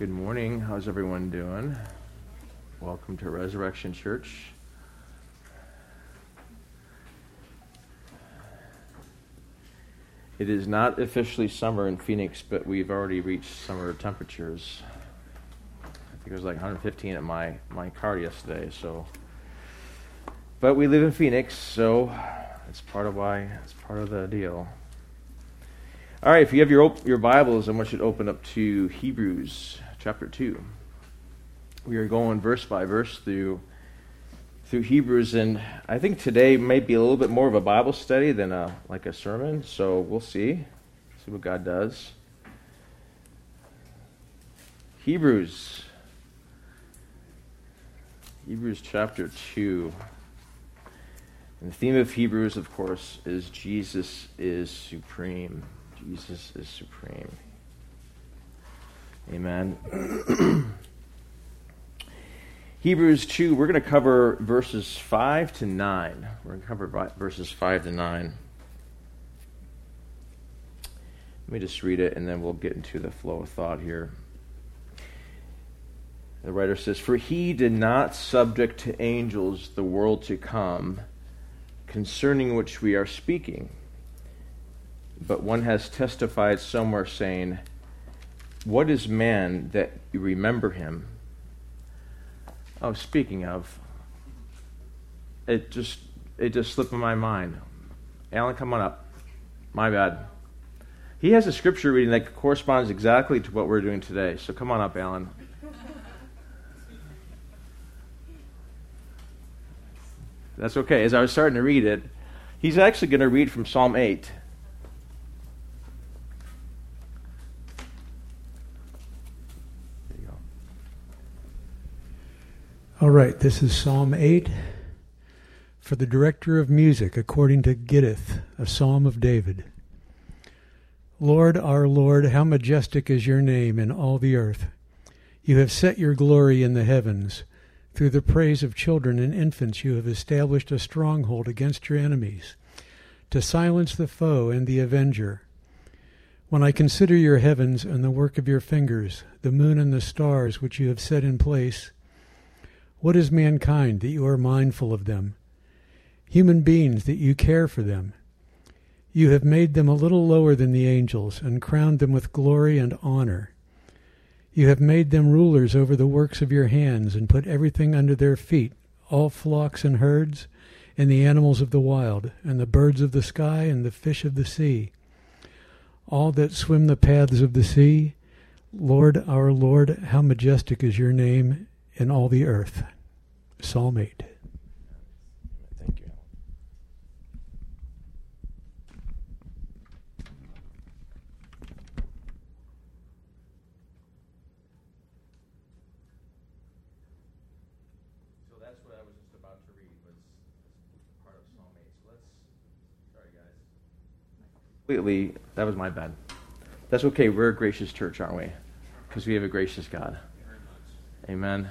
Good morning. How's everyone doing? Welcome to Resurrection Church. It is not officially summer in Phoenix, but we've already reached summer temperatures. I think it was like 115 at my, my car yesterday, so but we live in Phoenix, so it's part of why it's part of the deal. All right, if you have your your Bibles, I want you to open up to Hebrews chapter 2. We are going verse by verse through through Hebrews, and I think today may be a little bit more of a Bible study than a, like a sermon. So we'll see, see what God does. Hebrews, Hebrews chapter two. And the theme of Hebrews, of course, is Jesus is supreme. Jesus is supreme. Amen. Hebrews 2, we're going to cover verses 5 to 9. We're going to cover verses 5 to 9. Let me just read it and then we'll get into the flow of thought here. The writer says, For he did not subject to angels the world to come, concerning which we are speaking. But one has testified somewhere saying, what is man that you remember him? Oh, speaking of, it just it just slipped in my mind. Alan, come on up. My bad. He has a scripture reading that corresponds exactly to what we're doing today. So come on up, Alan. That's okay. As I was starting to read it, he's actually going to read from Psalm 8. All right, this is Psalm 8 for the director of music, according to Gittith, a psalm of David. Lord, our Lord, how majestic is your name in all the earth. You have set your glory in the heavens. Through the praise of children and infants, you have established a stronghold against your enemies, to silence the foe and the avenger. When I consider your heavens and the work of your fingers, the moon and the stars which you have set in place, what is mankind that you are mindful of them? Human beings that you care for them. You have made them a little lower than the angels and crowned them with glory and honor. You have made them rulers over the works of your hands and put everything under their feet, all flocks and herds, and the animals of the wild, and the birds of the sky, and the fish of the sea. All that swim the paths of the sea. Lord, our Lord, how majestic is your name in all the earth. Psalm 8. Thank you. So that's what I was just about to read was part of Psalm 8. So let's, sorry guys. Completely, that was my bad. That's okay. We're a gracious church, aren't we? Because we have a gracious God. Amen.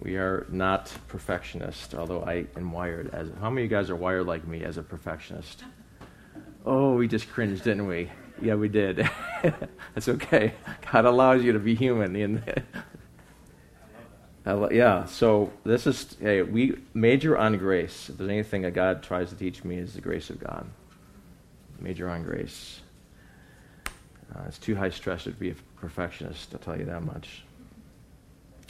We are not perfectionists, although I am wired as. How many of you guys are wired like me as a perfectionist? Oh, we just cringed, didn't we? Yeah, we did. That's okay. God allows you to be human. yeah, so this is, hey, we major on grace. If there's anything that God tries to teach me, is the grace of God. Major on grace. Uh, it's too high stress to be a perfectionist, I'll tell you that much.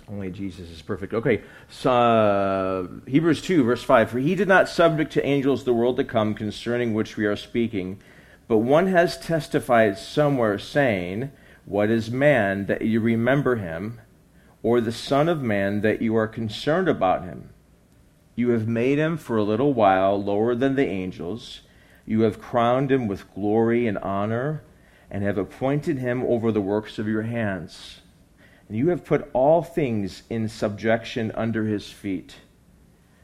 Only Jesus is perfect. Okay, so, uh, Hebrews 2, verse 5. For he did not subject to angels the world to come concerning which we are speaking, but one has testified somewhere, saying, What is man that you remember him, or the Son of Man that you are concerned about him? You have made him for a little while lower than the angels. You have crowned him with glory and honor, and have appointed him over the works of your hands. And you have put all things in subjection under his feet.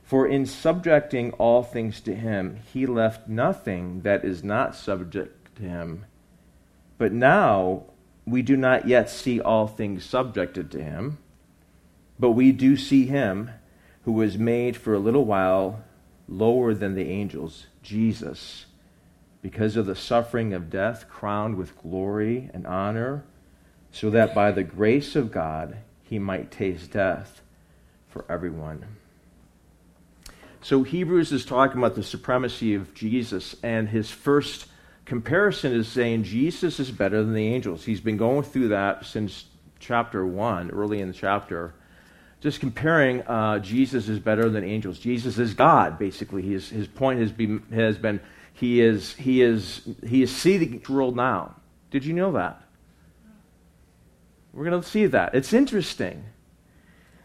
For in subjecting all things to him, he left nothing that is not subject to him. But now we do not yet see all things subjected to him, but we do see him who was made for a little while lower than the angels, Jesus, because of the suffering of death, crowned with glory and honor so that by the grace of God he might taste death for everyone. So Hebrews is talking about the supremacy of Jesus, and his first comparison is saying Jesus is better than the angels. He's been going through that since chapter 1, early in the chapter, just comparing uh, Jesus is better than angels. Jesus is God, basically. His, his point has been, has been he is, he, is, he is seeing the world now. Did you know that? We're going to see that. It's interesting.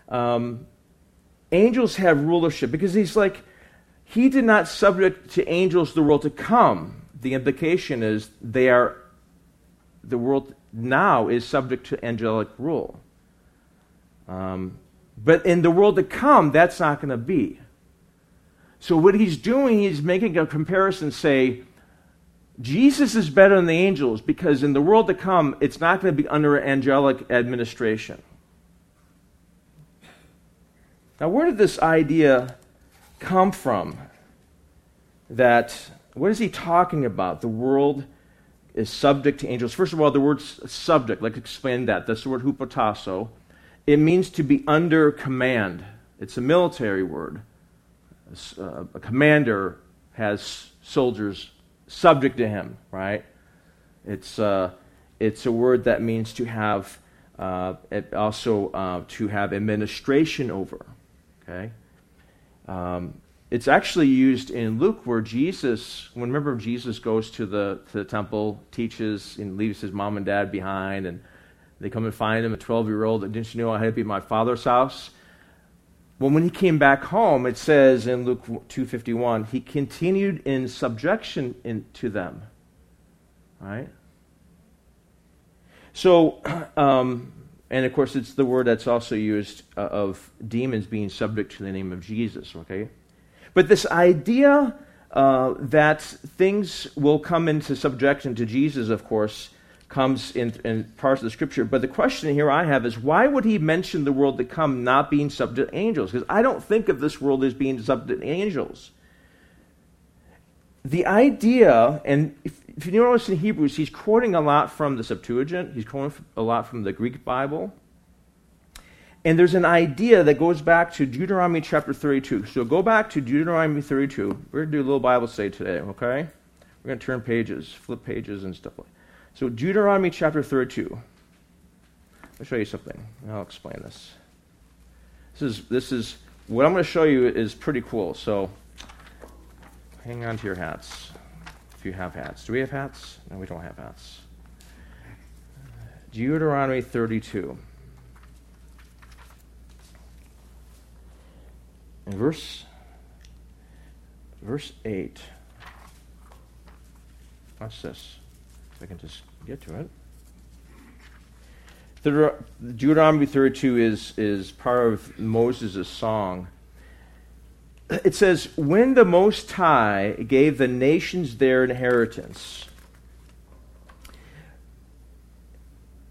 Um, angels have rulership because he's like, he did not subject to angels the world to come. The implication is they are, the world now is subject to angelic rule. Um, but in the world to come, that's not going to be. So what he's doing, he's making a comparison, say, Jesus is better than the angels because in the world to come, it's not going to be under angelic administration. Now, where did this idea come from? That, what is he talking about? The world is subject to angels. First of all, the word subject, let's explain that. That's the word hupotasso. It means to be under command, it's a military word. Uh, a commander has soldiers subject to him, right? It's, uh, it's a word that means to have, uh, also uh, to have administration over. Okay? Um, it's actually used in Luke where Jesus, when remember Jesus goes to the, to the temple, teaches, and leaves his mom and dad behind, and they come and find him, a 12 year old, that didn't you know I had to be my father's house? Well, when he came back home, it says in Luke 2.51, he continued in subjection in, to them. Right? So, um, and of course, it's the word that's also used uh, of demons being subject to the name of Jesus, okay? But this idea uh, that things will come into subjection to Jesus, of course, comes in, in, parts of the scripture. But the question here I have is why would he mention the world to come not being subject to angels? Because I don't think of this world as being subject to angels. The idea, and if, if you notice in Hebrews, he's quoting a lot from the Septuagint, he's quoting a lot from the Greek Bible. And there's an idea that goes back to Deuteronomy chapter 32. So go back to Deuteronomy 32. We're going to do a little Bible study today, okay? We're going to turn pages, flip pages, and stuff like that. So, Deuteronomy chapter 32. I'll show you something. I'll explain this. This is, this is what I'm going to show you is pretty cool. So, hang on to your hats if you have hats. Do we have hats? No, we don't have hats. Deuteronomy 32. In verse verse 8. Watch this. If I can just get to it. The Deuteronomy 32 is, is part of Moses' song. It says, When the Most High gave the nations their inheritance,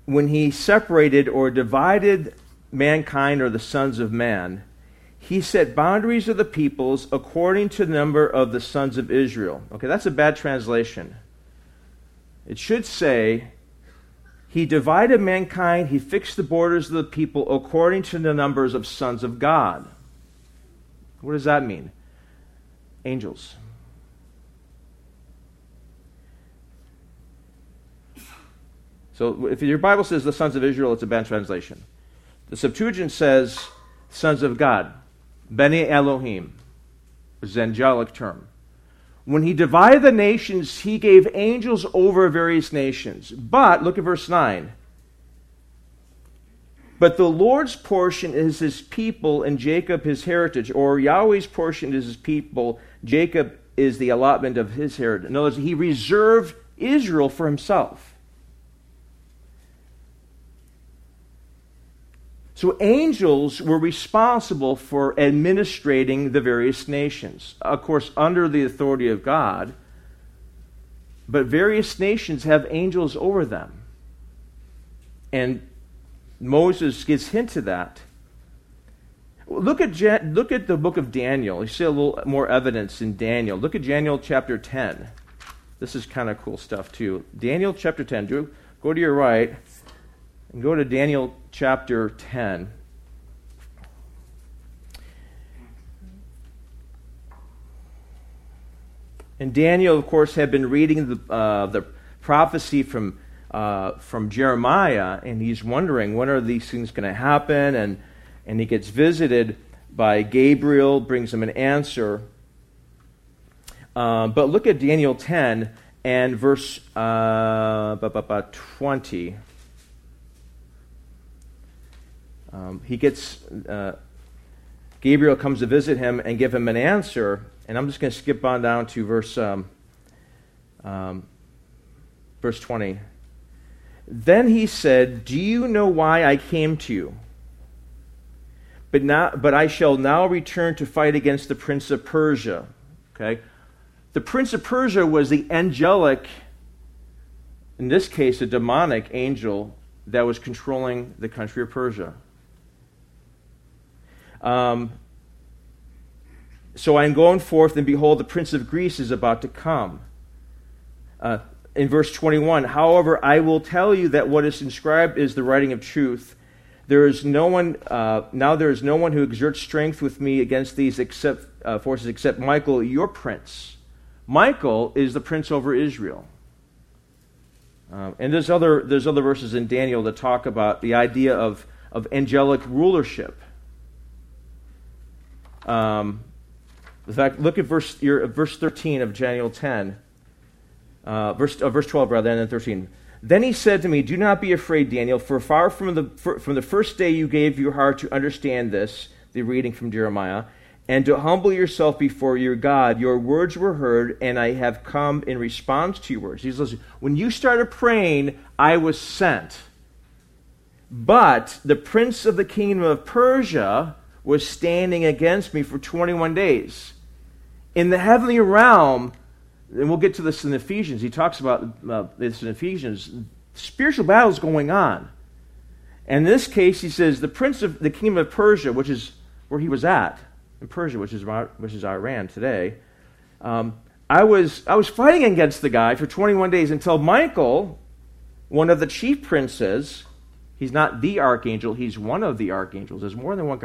when he separated or divided mankind or the sons of man, he set boundaries of the peoples according to the number of the sons of Israel. Okay, that's a bad translation. It should say, He divided mankind, He fixed the borders of the people according to the numbers of sons of God. What does that mean? Angels. So if your Bible says the sons of Israel, it's a bad translation. The Septuagint says sons of God. Beni Elohim. It's an angelic term. When he divided the nations, he gave angels over various nations. But, look at verse 9. But the Lord's portion is his people, and Jacob his heritage. Or Yahweh's portion is his people, Jacob is the allotment of his heritage. In other words, he reserved Israel for himself. So angels were responsible for administrating the various nations, of course, under the authority of God. But various nations have angels over them. And Moses gives hint to that. Look at, look at the book of Daniel. You see a little more evidence in Daniel. Look at Daniel chapter 10. This is kind of cool stuff, too. Daniel chapter 10. Go to your right And go to Daniel chapter 10. And Daniel, of course, had been reading the, uh, the prophecy from, uh, from Jeremiah, and he's wondering when are these things going to happen? And, and he gets visited by Gabriel, brings him an answer. Uh, but look at Daniel 10 and verse uh, 20. Um, he gets, uh, Gabriel comes to visit him and give him an answer. And I'm just going to skip on down to verse, um, um, verse 20. Then he said, Do you know why I came to you? But, not, but I shall now return to fight against the prince of Persia. Okay? The prince of Persia was the angelic, in this case, a demonic angel that was controlling the country of Persia. Um, so I am going forth, and behold, the prince of Greece is about to come. Uh, in verse 21, however, I will tell you that what is inscribed is the writing of truth. There is no one, uh, now there is no one who exerts strength with me against these except, uh, forces except Michael, your prince. Michael is the prince over Israel. Um, and there's other, there's other verses in Daniel that talk about the idea of, of angelic rulership. Um, in fact, look at verse, your, verse 13 of Daniel 10, uh, verse, uh, verse 12 rather, and then 13. Then he said to me, Do not be afraid, Daniel, for far from the, for, from the first day you gave your heart to understand this, the reading from Jeremiah, and to humble yourself before your God, your words were heard, and I have come in response to your words. He says, When you started praying, I was sent. But the prince of the kingdom of Persia was standing against me for 21 days. In the heavenly realm, and we'll get to this in Ephesians, he talks about uh, this in Ephesians, spiritual battles going on. And in this case, he says, the prince of the kingdom of Persia, which is where he was at, in Persia, which is, which is Iran today, um, I, was, I was fighting against the guy for 21 days until Michael, one of the chief princes, He's not the archangel, he's one of the archangels. There's more than one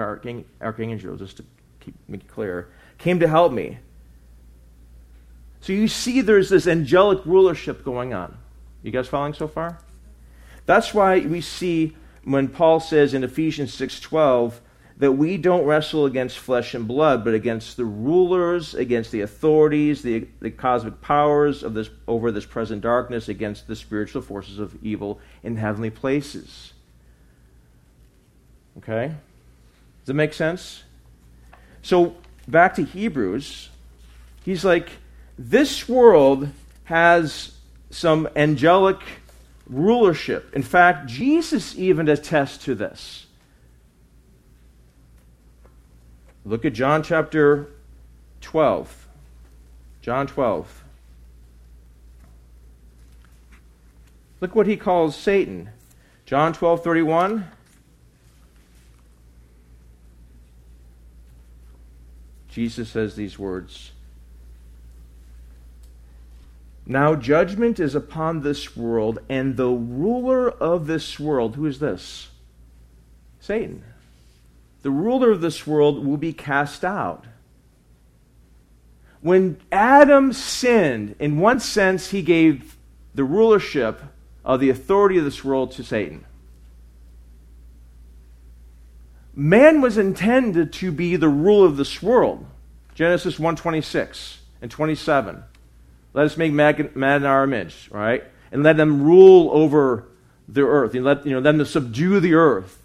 archangel, just to keep, make it clear. Came to help me. So you see there's this angelic rulership going on. You guys following so far? That's why we see when Paul says in Ephesians 6:12 that we don't wrestle against flesh and blood, but against the rulers, against the authorities, the, the cosmic powers of this over this present darkness, against the spiritual forces of evil in heavenly places. Okay? Does that make sense? So, back to Hebrews, he's like, this world has some angelic rulership. In fact, Jesus even attests to this. Look at John chapter 12. John 12. Look what he calls Satan. John 12, 31. Jesus says these words Now judgment is upon this world, and the ruler of this world, who is this? Satan. The ruler of this world will be cast out. When Adam sinned, in one sense, he gave the rulership of the authority of this world to Satan man was intended to be the ruler of this world. Genesis 1:26 and 27. Let us make man in our image, right? And let them rule over the earth. And let you know them to subdue the earth,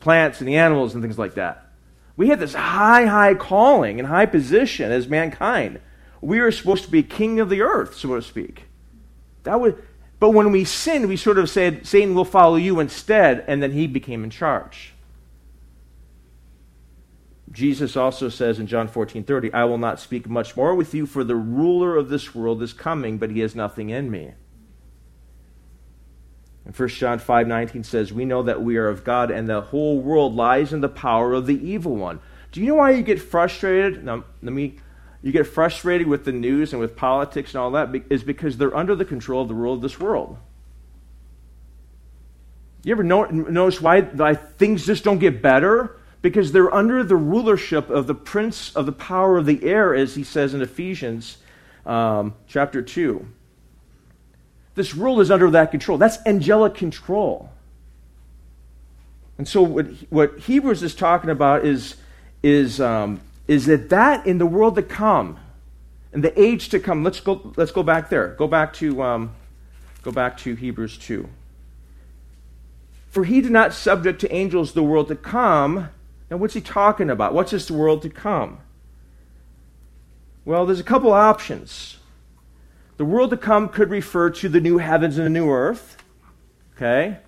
plants and the animals and things like that. We had this high, high calling and high position as mankind. We were supposed to be king of the earth, so to speak. That would, but when we sinned, we sort of said, Satan will follow you instead, and then he became in charge. Jesus also says in John 14 30, I will not speak much more with you, for the ruler of this world is coming, but he has nothing in me. And 1 John 5 19 says, We know that we are of God, and the whole world lies in the power of the evil one. Do you know why you get frustrated? Now, let me. You get frustrated with the news and with politics and all that is because they're under the control of the rule of this world. You ever notice why, why things just don't get better? Because they're under the rulership of the prince of the power of the air, as he says in Ephesians um, chapter 2. This world is under that control. That's angelic control. And so, what, what Hebrews is talking about is, is, um, is that that in the world to come, in the age to come, let's go, let's go back there. Go back to, um, go back to Hebrews 2. For he did not subject to angels the world to come. Now, what's he talking about? What's this world to come? Well, there's a couple options. The world to come could refer to the new heavens and the new earth. Okay?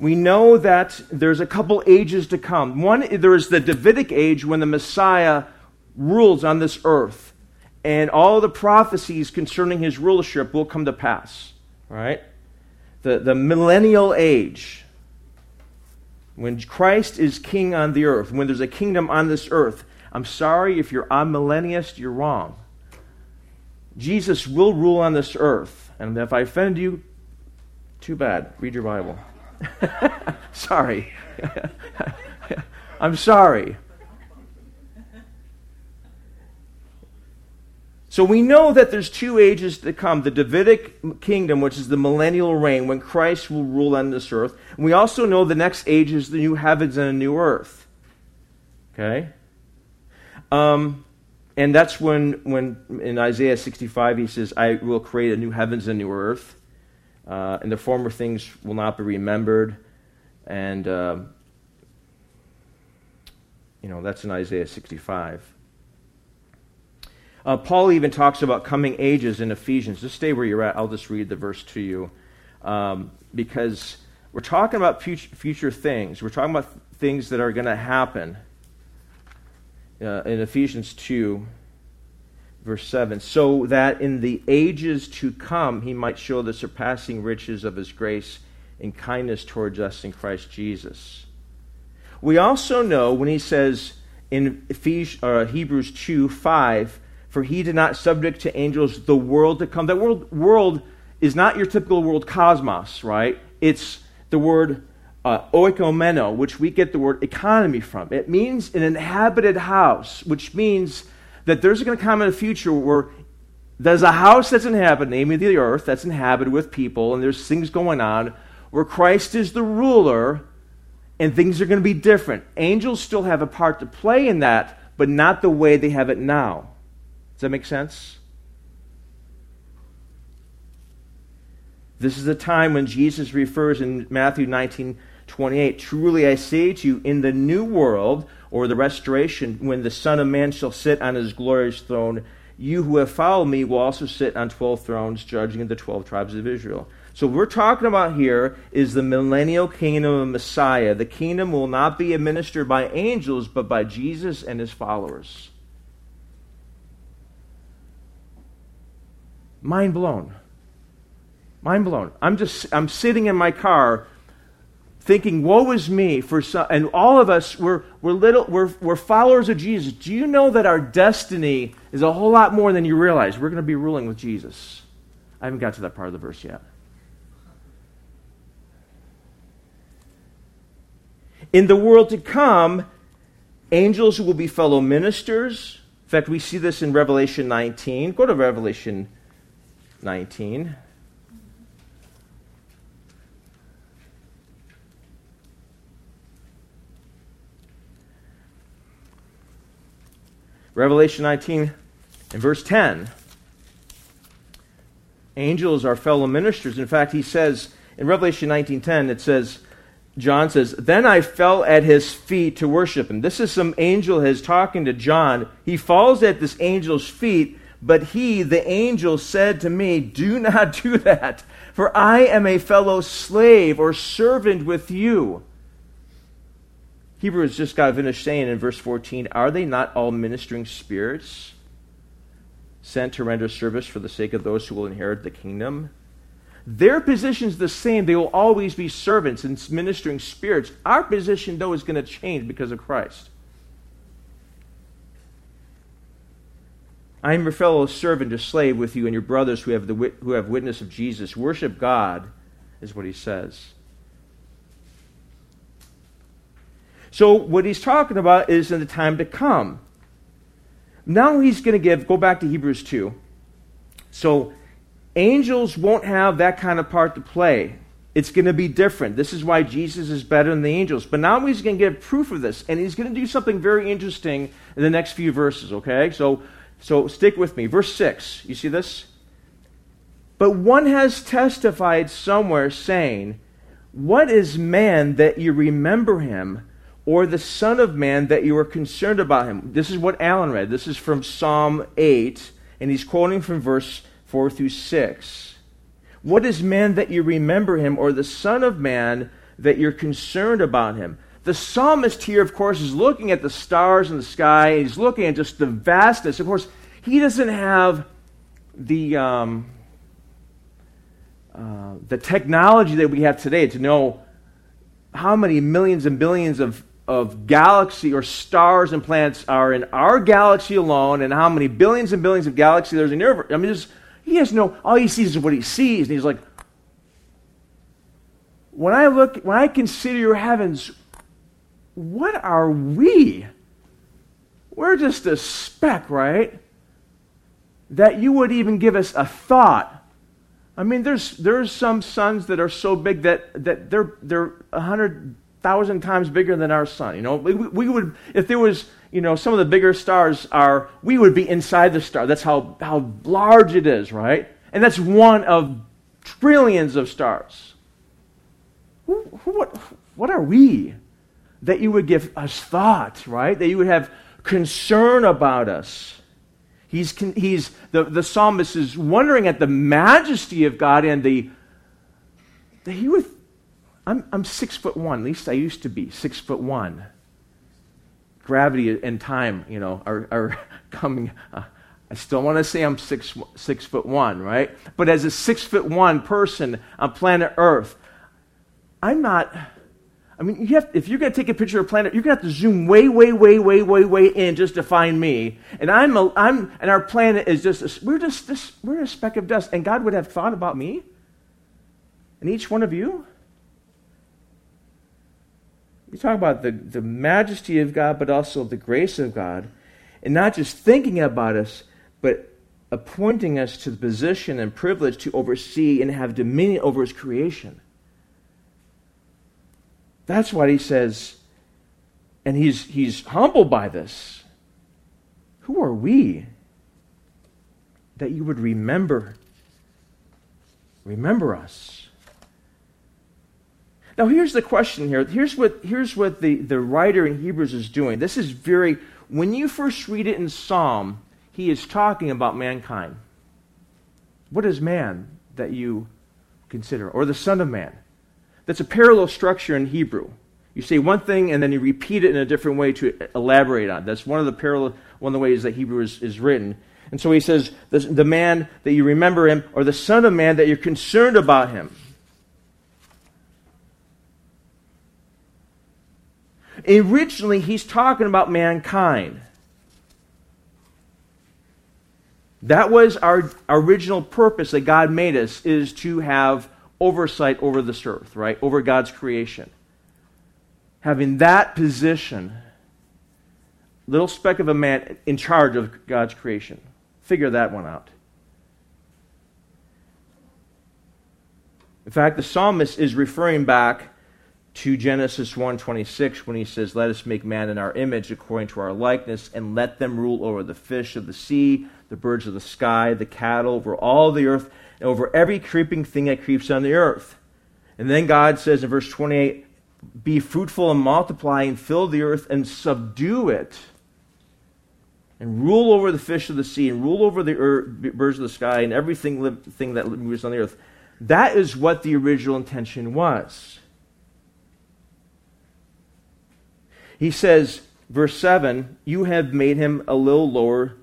we know that there's a couple ages to come. One, there is the Davidic age when the Messiah rules on this earth, and all the prophecies concerning his rulership will come to pass. Right? The, the millennial age, when Christ is king on the earth, when there's a kingdom on this earth. I'm sorry if you're amillennialist, you're wrong. Jesus will rule on this earth. And if I offend you, too bad. Read your Bible. sorry. I'm sorry. So we know that there's two ages to come the Davidic kingdom, which is the millennial reign, when Christ will rule on this earth. And we also know the next age is the new heavens and a new earth. Okay? Um, and that's when, when in Isaiah 65 he says, I will create a new heavens and new earth uh, and the former things will not be remembered. And, uh, you know, that's in Isaiah 65. Uh, Paul even talks about coming ages in Ephesians. Just stay where you're at. I'll just read the verse to you. Um, because we're talking about future, future, things. We're talking about things that are going to happen. Uh, in Ephesians 2, verse 7 so that in the ages to come he might show the surpassing riches of his grace and kindness towards us in Christ Jesus. We also know when he says in Ephesians, uh, Hebrews 2 5, for he did not subject to angels the world to come. That world, world is not your typical world cosmos, right? It's the word uh, oikomeno, which we get the word economy from. It means an inhabited house, which means that there's going to come in a future where there's a house that's inhabited, namely the earth, that's inhabited with people, and there's things going on where Christ is the ruler, and things are going to be different. Angels still have a part to play in that, but not the way they have it now. Does that make sense? This is the time when Jesus refers in Matthew 19 28. Truly I say to you, in the new world, or the restoration, when the Son of Man shall sit on his glorious throne, you who have followed me will also sit on 12 thrones, judging the 12 tribes of Israel. So, what we're talking about here is the millennial kingdom of Messiah. The kingdom will not be administered by angels, but by Jesus and his followers. Mind blown. Mind blown. I'm just I'm sitting in my car thinking, woe is me for some, and all of us, we're, we're, little, we're, we're followers of Jesus. Do you know that our destiny is a whole lot more than you realize? We're going to be ruling with Jesus. I haven't got to that part of the verse yet. In the world to come, angels will be fellow ministers. In fact, we see this in Revelation 19. Go to Revelation 19. Revelation 19 and verse 10. Angels are fellow ministers. In fact, he says in Revelation 19:10 it says John says, "Then I fell at his feet to worship him." This is some angel is talking to John. He falls at this angel's feet, but he, the angel, said to me, "Do not do that, for I am a fellow slave or servant with you." Hebrews just got finished saying in verse 14, Are they not all ministering spirits sent to render service for the sake of those who will inherit the kingdom? Their position is the same. They will always be servants and ministering spirits. Our position, though, is going to change because of Christ. I am your fellow servant or slave with you and your brothers who have, the, who have witness of Jesus. Worship God, is what he says. So, what he's talking about is in the time to come. Now he's going to give, go back to Hebrews 2. So, angels won't have that kind of part to play. It's going to be different. This is why Jesus is better than the angels. But now he's going to give proof of this, and he's going to do something very interesting in the next few verses, okay? So, so stick with me. Verse 6, you see this? But one has testified somewhere, saying, What is man that you remember him, or the Son of Man that you are concerned about him? This is what Alan read. This is from Psalm 8, and he's quoting from verse 4 through 6. What is man that you remember him, or the Son of Man that you're concerned about him? The psalmist here, of course, is looking at the stars in the sky. He's looking at just the vastness. Of course, he doesn't have the, um, uh, the technology that we have today to know how many millions and billions of, of galaxy or stars and planets are in our galaxy alone, and how many billions and billions of galaxies there's in the universe. I mean, there's he has no, all he sees is what he sees. And he's like, when I look, when I consider your heavens, what are we? We're just a speck, right? That you would even give us a thought. I mean, there's, there's some suns that are so big that, that they're, they're 100,000 times bigger than our sun. You know, we, we would, if there was you know, some of the bigger stars are, we would be inside the star. That's how, how large it is, right? And that's one of trillions of stars. Who, who, what, what are we that you would give us thought, right? That you would have concern about us. He's, he's the, the psalmist is wondering at the majesty of God and the, that he would, I'm, I'm six foot one, at least I used to be six foot one gravity and time, you know, are, are coming. Uh, I still want to say I'm six, six foot one, right? But as a six foot one person on planet Earth, I'm not. I mean, you have, if you're going to take a picture of a planet, you're going to have to zoom way, way, way, way, way, way in just to find me. And I'm, a, I'm, and our planet is just, a, we're just, this, we're a speck of dust. And God would have thought about me and each one of you. You talk about the, the majesty of God, but also the grace of God. And not just thinking about us, but appointing us to the position and privilege to oversee and have dominion over his creation. That's what he says. And he's, he's humbled by this. Who are we that you would remember? Remember us. Now, here's the question here. Here's what, here's what the, the writer in Hebrews is doing. This is very, when you first read it in Psalm, he is talking about mankind. What is man that you consider? Or the Son of Man? That's a parallel structure in Hebrew. You say one thing and then you repeat it in a different way to elaborate on. That's one of the parallel, one of the ways that Hebrew is, is written. And so he says, the, the man that you remember him, or the Son of Man that you're concerned about him. Originally, he's talking about mankind. That was our original purpose that God made us, is to have oversight over this earth, right? Over God's creation. Having that position, little speck of a man in charge of God's creation. Figure that one out. In fact, the psalmist is referring back to Genesis 1:26 when he says, "Let us make man in our image according to our likeness and let them rule over the fish of the sea, the birds of the sky, the cattle, over all the earth, over every creeping thing that creeps on the earth." And then God says in verse 28, "Be fruitful and multiply and fill the earth and subdue it." And rule over the fish of the sea, and rule over the earth, birds of the sky, and everything thing that moves on the earth. That is what the original intention was. He says, verse 7, you have made him a little lower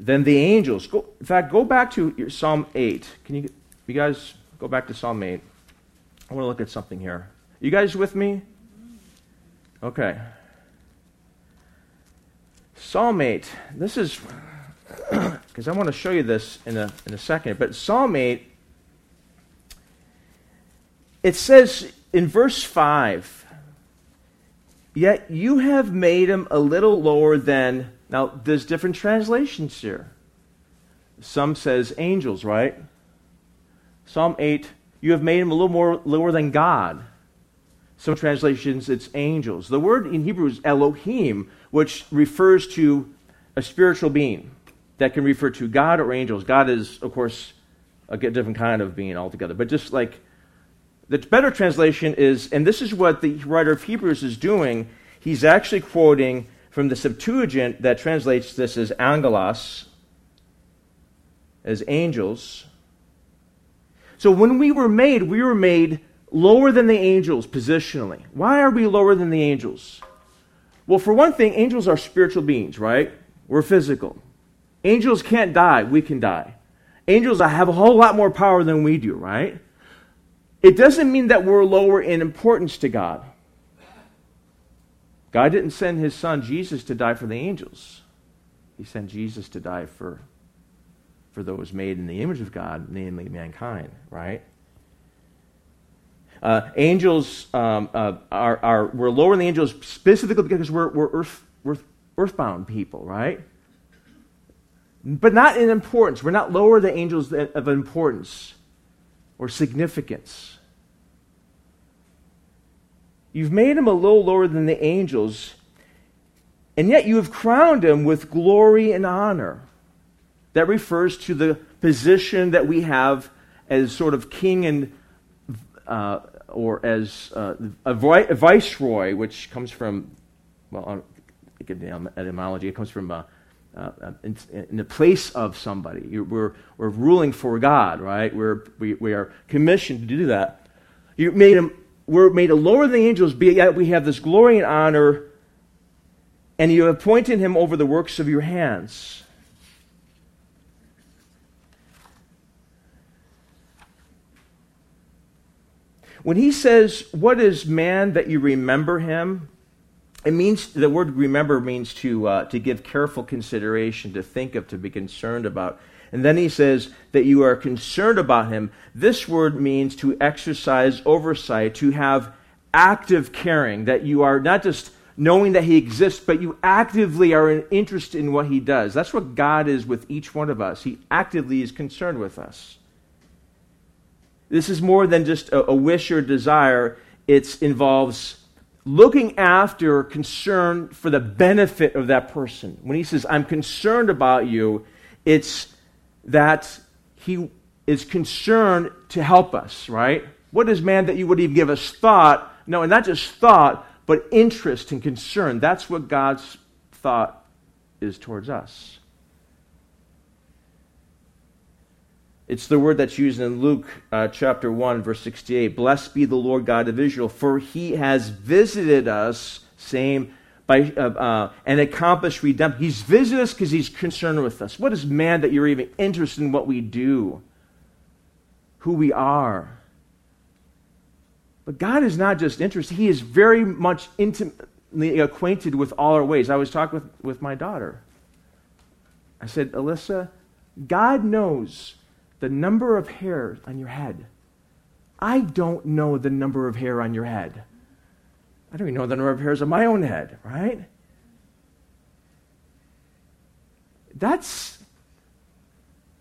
than the angels. Go, in fact, go back to Psalm 8. Can you, you guys go back to Psalm 8? I want to look at something here. You guys with me? Okay. Psalm 8. This is because I want to show you this in a, in a second. But Psalm 8, it says in verse 5, Yet you have made him a little lower than. Now, there's different translations here. Some says angels, right? Psalm 8, you have made him a little more lower than God. Some translations, it's angels. The word in Hebrew is Elohim, which refers to a spiritual being that can refer to God or angels. God is, of course, a different kind of being altogether. But just like the better translation is, and this is what the writer of Hebrews is doing, he's actually quoting from the Septuagint that translates this as angelos, as angels. So when we were made, we were made lower than the angels positionally. Why are we lower than the angels? Well, for one thing, angels are spiritual beings, right? We're physical. Angels can't die, we can die. Angels have a whole lot more power than we do, right? It doesn't mean that we're lower in importance to God. God didn't send his son Jesus to die for the angels. He sent Jesus to die for, for those made in the image of God, namely mankind, right? Uh, angels um, uh, are, are, we're lower than the angels specifically because we're, we're, earth, we're earthbound people, right? But not in importance. We're not lower than angels of importance or significance. You've made him a little lower than the angels, and yet you have crowned him with glory and honor. That refers to the position that we have as sort of king and uh, or as uh, a, vi- a, viceroy, which comes from well, etymology. It comes from uh, uh, in, in, the place of somebody. We're, we're ruling for God, right? We're, we, we are commissioned to do that. You made him, we're made lower than the angels, but yet we have this glory and honor, and you have appointed him over the works of your hands. When he says, What is man that you remember him? It means the word remember means to uh, to give careful consideration, to think of, to be concerned about. And then he says that you are concerned about him. This word means to exercise oversight, to have active caring, that you are not just knowing that he exists, but you actively are interested in what he does. That's what God is with each one of us. He actively is concerned with us. This is more than just a, a wish or desire, it involves looking after, concern for the benefit of that person. When he says, I'm concerned about you, it's that he is concerned to help us, right? What is man that you would even give us thought? No, and not just thought, but interest and concern. That's what God's thought is towards us. It's the word that's used in Luke uh, chapter 1, verse 68. Blessed be the Lord God of Israel, for he has visited us, same, by, uh, uh, and accomplished redemption. He's visited us because he's concerned with us. What is man that you're even interested in what we do, who we are? But God is not just interested, He is very much intimately acquainted with all our ways. I was talking with, with my daughter. I said, Alyssa, God knows the number of hairs on your head. I don't know the number of hair on your head. I don't even know the number of hairs on my own head, right? That's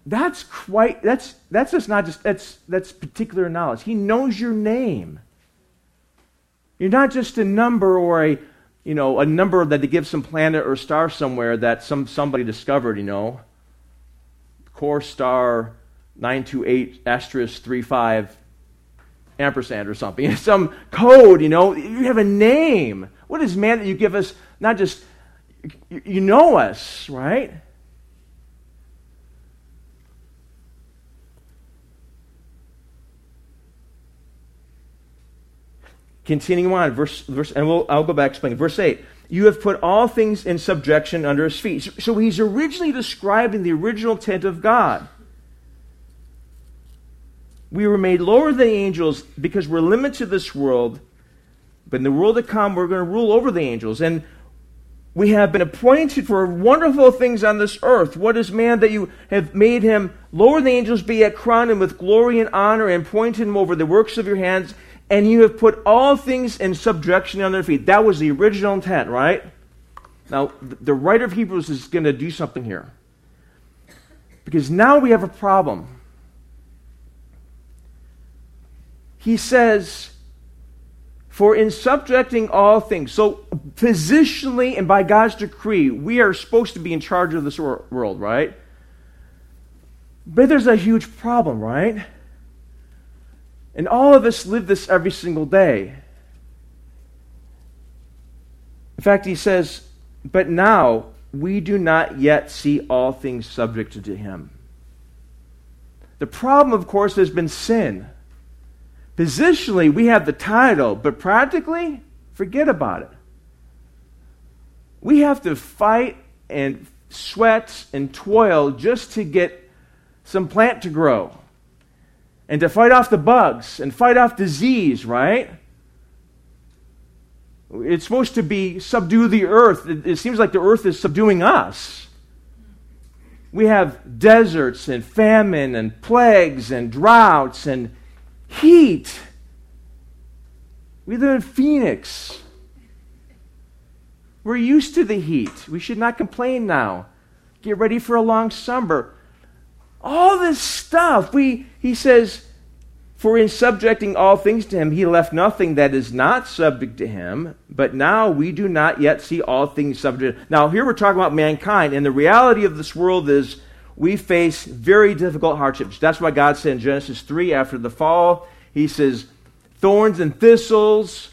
that's quite that's that's just not just that's that's particular knowledge. He knows your name. You're not just a number or a you know a number that they give some planet or star somewhere that some somebody discovered, you know. Core star 928 asterisk 35 ampersand or something. Some code, you know. You have a name. What is man that you give us? Not just, you know us, right? Continuing on, verse, verse and we'll, I'll go back explaining. Verse 8 You have put all things in subjection under his feet. So, so he's originally describing the original tent of God. We were made lower than the angels because we're limited to this world. But in the world to come, we're going to rule over the angels. And we have been appointed for wonderful things on this earth. What is man that you have made him lower than the angels, be yet crowned him with glory and honor, and appointed him over the works of your hands? and you have put all things in subjection on their feet. That was the original intent, right? Now, the writer of Hebrews is going to do something here. Because now we have a problem. He says, For in subjecting all things, so positionally and by God's decree, we are supposed to be in charge of this world, right? But there's a huge problem, right? And all of us live this every single day. In fact, he says, But now we do not yet see all things subject to him. The problem, of course, has been sin. Positionally, we have the title, but practically, forget about it. We have to fight and sweat and toil just to get some plant to grow and to fight off the bugs and fight off disease, right? It's supposed to be subdue the earth. It, seems like the earth is subduing us. We have deserts and famine and plagues and droughts and heat. We live in Phoenix. We're used to the heat. We should not complain now. Get ready for a long summer. All this stuff. We he says, For in subjecting all things to him, he left nothing that is not subject to him. But now we do not yet see all things subject. Now, here we're talking about mankind, and the reality of this world is we face very difficult hardships. That's why God said in Genesis 3 after the fall, He says, Thorns and thistles,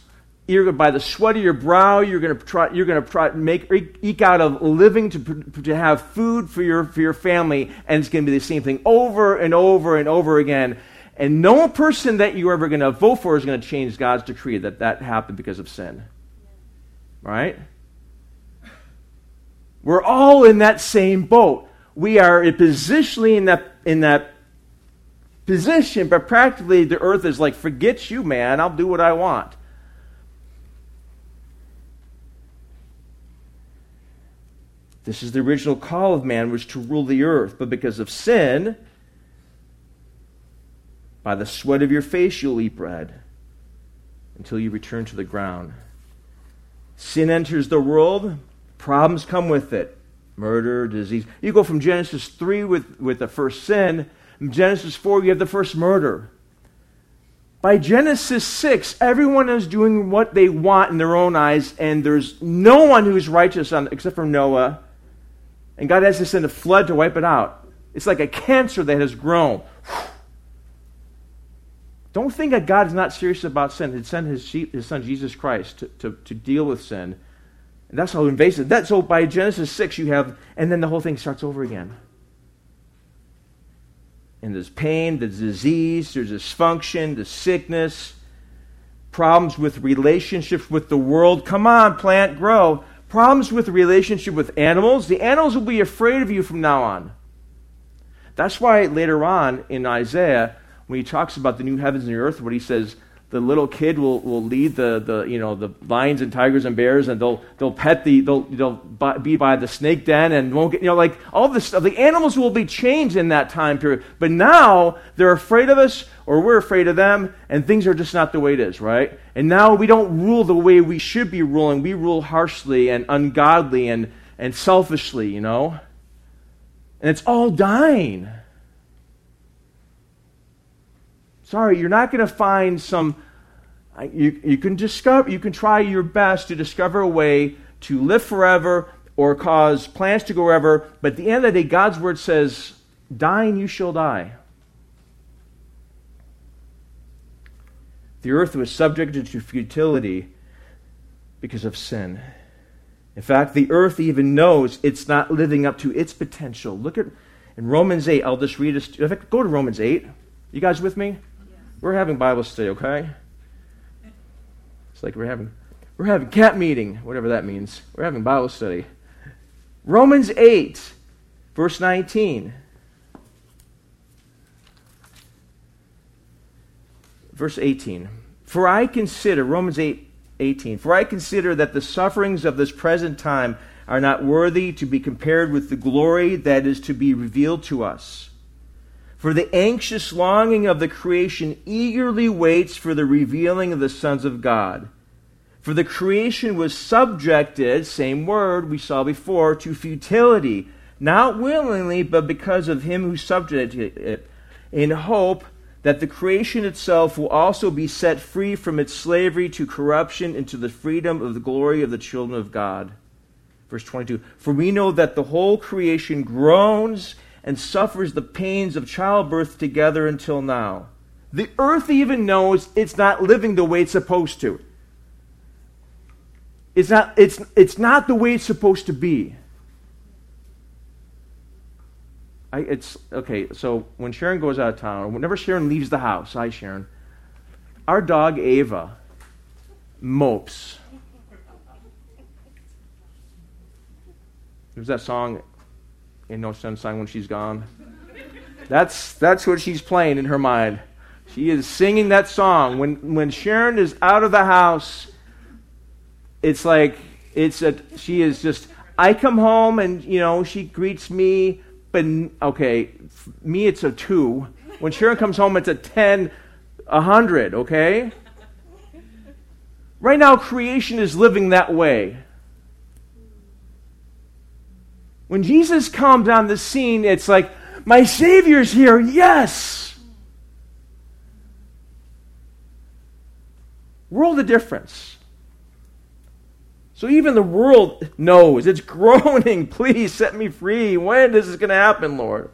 you're by the sweat of your brow, you're going to try, you're going to try make eke out of living to, to have food for your for your family, and it's going to be the same thing over and over and over again. And no person that you're ever going to vote for is going to change God's decree that that happened because of sin. Right? We're all in that same boat. We are positionally in that in that position, but practically the earth is like, forget you, man. I'll do what I want. This is the original call of man, was to rule the earth. But because of sin, by the sweat of your face you'll eat bread until you return to the ground. Sin enters the world, problems come with it murder, disease. You go from Genesis 3 with, with the first sin, Genesis 4, you have the first murder. By Genesis 6, everyone is doing what they want in their own eyes, and there's no one who's righteous on, except for Noah and God has to send a flood to wipe it out. It's like a cancer that has grown. Don't think that God is not serious about sin. He sent his, his son Jesus Christ to, to, to deal with sin. And that's how invasive. That, so by Genesis 6, you have, and then the whole thing starts over again. And there's pain, there's disease, there's dysfunction, the sickness, problems with relationships with the world. Come on, plant, grow problems with relationship with animals, the animals will be afraid of you from now on. That's why later on in Isaiah, when he talks about the new heavens and the earth, what he says, the little kid will, will lead the, the, you know, the lions and tigers and bears, and they'll, they'll pet the, they'll, they'll be by the snake den and won't get, you know, like all this stuff. The animals will be changed in that time period. But now they're afraid of us or we're afraid of them, and things are just not the way it is, right? And now we don't rule the way we should be ruling. We rule harshly and ungodly and, and selfishly, you know? And it's all dying. Sorry, you're not going to find some. You, you can discover. You can try your best to discover a way to live forever or cause plants to go forever. But at the end of the day, God's word says, "Dying, you shall die." The earth was subjected to futility because of sin. In fact, the earth even knows it's not living up to its potential. Look at in Romans 8. I'll just read this. Go to Romans 8. You guys with me? We're having Bible study, okay? Like we're having we're having cat meeting, whatever that means. We're having Bible study. Romans 8, verse 19. Verse 18. For I consider, Romans 8, 18, for I consider that the sufferings of this present time are not worthy to be compared with the glory that is to be revealed to us. For the anxious longing of the creation eagerly waits for the revealing of the sons of God. For the creation was subjected, same word we saw before, to futility, not willingly, but because of him who subjected it, in hope that the creation itself will also be set free from its slavery to corruption into the freedom of the glory of the children of God. Verse 22 For we know that the whole creation groans and suffers the pains of childbirth together until now. The earth even knows it's not living the way it's supposed to. It's not, it's, it's not the way it's supposed to be. I, it's okay. So when Sharon goes out of town, whenever Sharon leaves the house, hi Sharon, our dog Ava mopes. There's that song in No Sunshine when she's gone. That's that's what she's playing in her mind. She is singing that song when when Sharon is out of the house it's like it's a she is just I come home and you know she greets me, but okay, me it's a two. When Sharon comes home, it's a ten, a hundred. Okay. Right now, creation is living that way. When Jesus comes on the scene, it's like, my Savior's here, yes! World of difference. So even the world knows. It's groaning. Please set me free. When is this going to happen, Lord?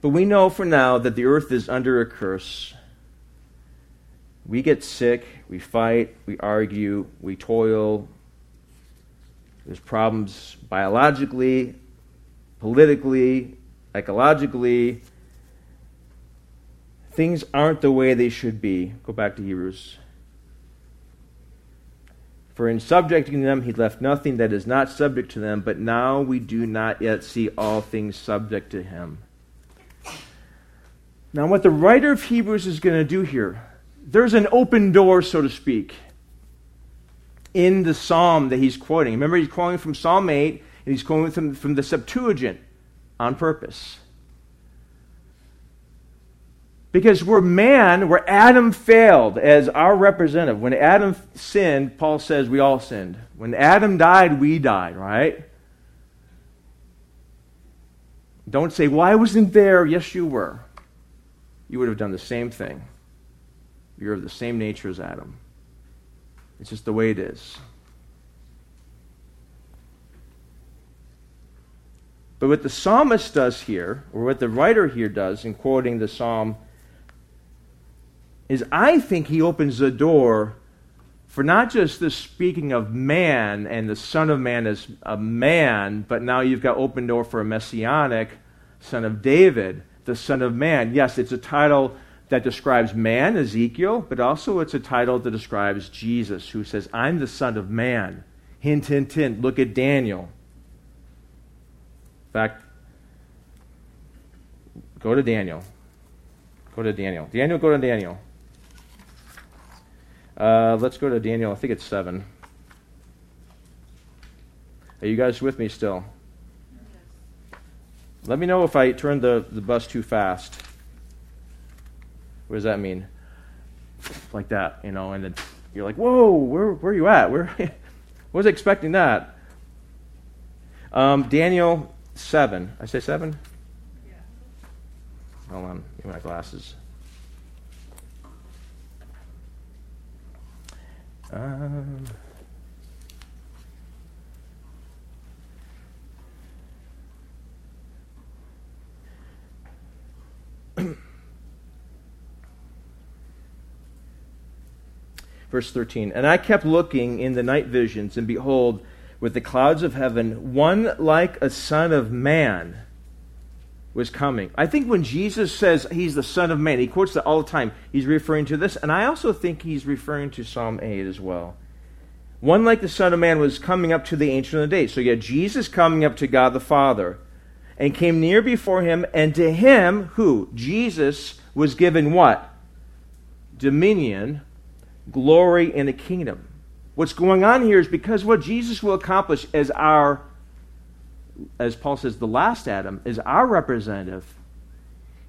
But we know for now that the earth is under a curse. We get sick, we fight, we argue, we toil. There's problems biologically, politically, ecologically. Things aren't the way they should be. Go back to Hebrews. For in subjecting them, he left nothing that is not subject to them, but now we do not yet see all things subject to him. Now, what the writer of Hebrews is going to do here, there's an open door, so to speak, in the psalm that he's quoting. Remember, he's quoting from Psalm 8, and he's quoting from, from the Septuagint on purpose. Because we're man, where Adam failed as our representative. When Adam sinned, Paul says we all sinned. When Adam died, we died, right? Don't say, well, I wasn't there. Yes, you were. You would have done the same thing. You're of the same nature as Adam. It's just the way it is. But what the psalmist does here, or what the writer here does in quoting the psalm is I think he opens the door for not just the speaking of man and the Son of Man as a man, but now you've got open door for a messianic Son of David, the Son of Man. Yes, it's a title that describes man, Ezekiel, but also it's a title that describes Jesus, who says, I'm the Son of Man. Hint, hint, hint. Look at Daniel. In fact, go to Daniel. Go to Daniel. Daniel, go to Daniel. Uh, let's go to Daniel. I think it's 7. Are you guys with me still? Let me know if I turn the, the bus too fast. What does that mean? Like that, you know, and then you're like, whoa, where, where are you at? Where, was expecting that. Um, Daniel 7. I say 7? Yeah. Hold on, get my glasses. Verse 13 And I kept looking in the night visions, and behold, with the clouds of heaven, one like a son of man was coming. I think when Jesus says he's the Son of Man, he quotes that all the time. He's referring to this, and I also think he's referring to Psalm 8 as well. One like the Son of Man was coming up to the Ancient of Days. So you had Jesus coming up to God the Father and came near before him, and to him, who? Jesus was given what? Dominion, glory, and a kingdom. What's going on here is because what Jesus will accomplish as our as Paul says, the last Adam, is our representative,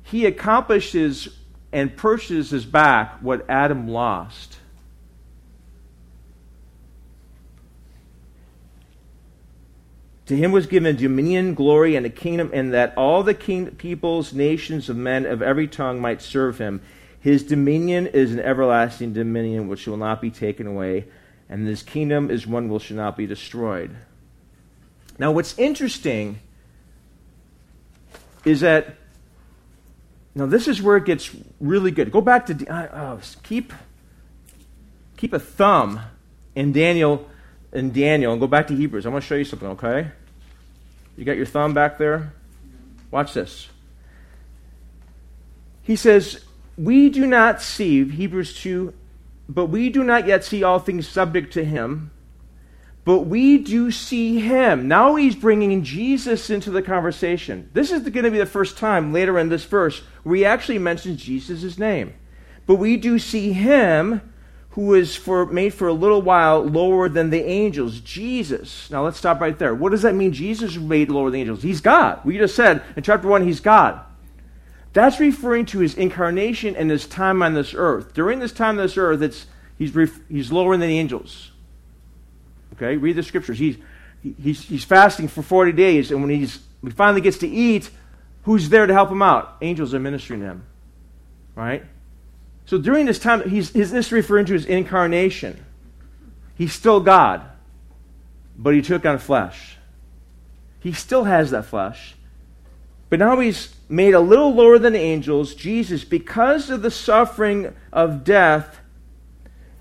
he accomplishes and purchases back what Adam lost. To him was given dominion, glory, and a kingdom, and that all the king- peoples, nations of men of every tongue might serve him. His dominion is an everlasting dominion which will not be taken away, and his kingdom is one which shall not be destroyed. Now, what's interesting is that now this is where it gets really good. Go back to uh, keep keep a thumb in Daniel in Daniel and go back to Hebrews. I want to show you something, okay? You got your thumb back there? Watch this. He says, We do not see, Hebrews 2, but we do not yet see all things subject to him, but we do see him. Now he's bringing Jesus into the conversation. This is going to be the first time later in this verse where he actually mentions Jesus' name. But we do see him who is for, made for a little while lower than the angels, Jesus. Now let's stop right there. What does that mean? Jesus made lower than the angels. He's God. We just said in chapter 1, he's God. That's referring to his incarnation and his time on this earth. During this time on this earth, it's, he's, ref, he's lower than the angels. Okay, read the scriptures. He's, he's, he's fasting for 40 days, and when he's, he finally gets to eat, who's there to help him out? Angels are ministering to him. Right? So during this time, he's, is this referring to his incarnation? He's still God, but he took on flesh. He still has that flesh. But now he's made a little lower than angels, Jesus, because of the suffering of death.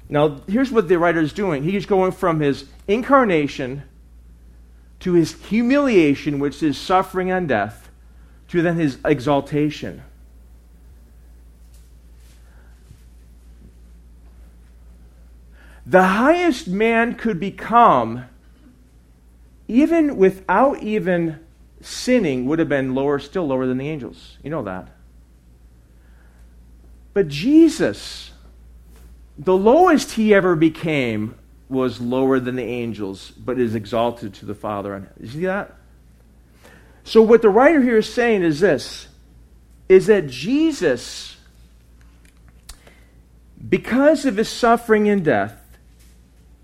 Now, here's what the writer is doing he's going from his incarnation to his humiliation, which is suffering and death, to then his exaltation. the highest man could become, even without even sinning, would have been lower, still lower than the angels. You know that. But Jesus, the lowest he ever became was lower than the angels, but is exalted to the Father. You see that? So what the writer here is saying is this is that Jesus, because of his suffering and death,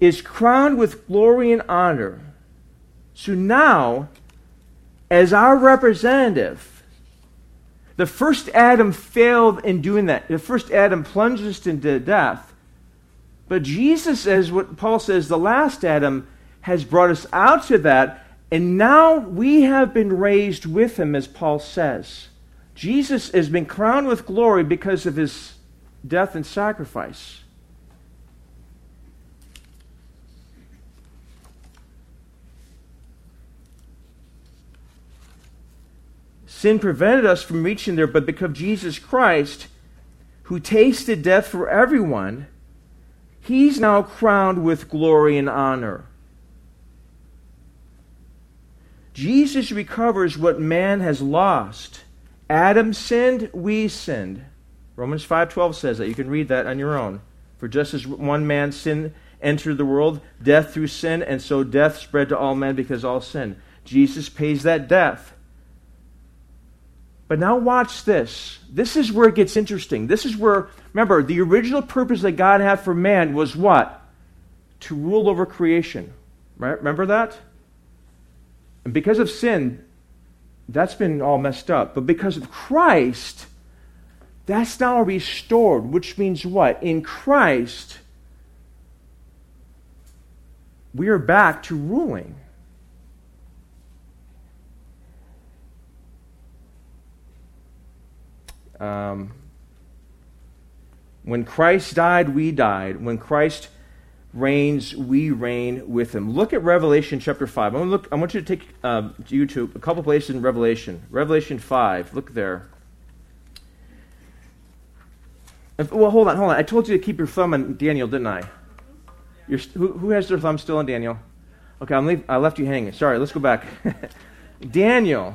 is crowned with glory and honor. So now, as our representative, the first Adam failed in doing that. The first Adam plunged us into death. But Jesus, as what Paul says, the last Adam has brought us out to that, and now we have been raised with him, as Paul says. Jesus has been crowned with glory because of his death and sacrifice. Sin prevented us from reaching there, but because Jesus Christ, who tasted death for everyone, he's now crowned with glory and honor. Jesus recovers what man has lost. Adam sinned, we sinned. Romans 5:12 says that. You can read that on your own. For just as one man's sin entered the world, death through sin, and so death spread to all men because all sin. Jesus pays that death. But now watch this. This is where it gets interesting. This is where, remember, the original purpose that God had for man was what? To rule over creation. Right? Remember that? And because of sin, that's been all messed up. But because of Christ, that's now restored, which means what? In Christ, we are back to ruling. Um, when Christ died, we died. When Christ reigns, we reign with him. Look at Revelation chapter 5. I want, look, I want you to take uh, you to a couple places in Revelation. Revelation 5. Look there. If, well, hold on, hold on. I told you to keep your thumb on Daniel, didn't I? who, who, has their thumb still on Daniel? Okay, leave, i left you hanging. Sorry, let's go back. Daniel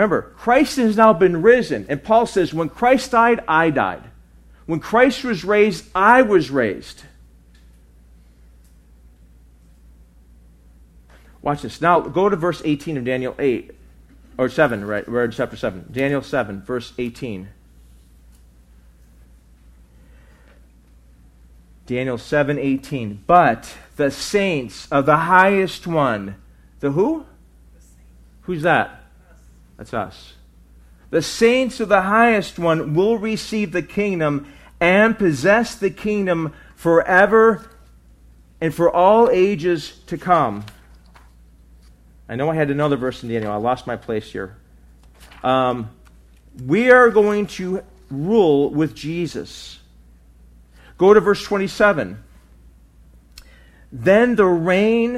Remember, Christ has now been risen. And Paul says, when Christ died, I died. When Christ was raised, I was raised. Watch this. Now go to verse 18 of Daniel 8, or 7, right? We're in chapter 7. Daniel 7, verse 18. Daniel 7, 18. But the saints of the highest one, the who? Who's that? That's us. The saints of the highest one will receive the kingdom and possess the kingdom forever and for all ages to come. I know I had another verse in Daniel. I lost my place here. Um, we are going to rule with Jesus. Go to verse 27. Then the reign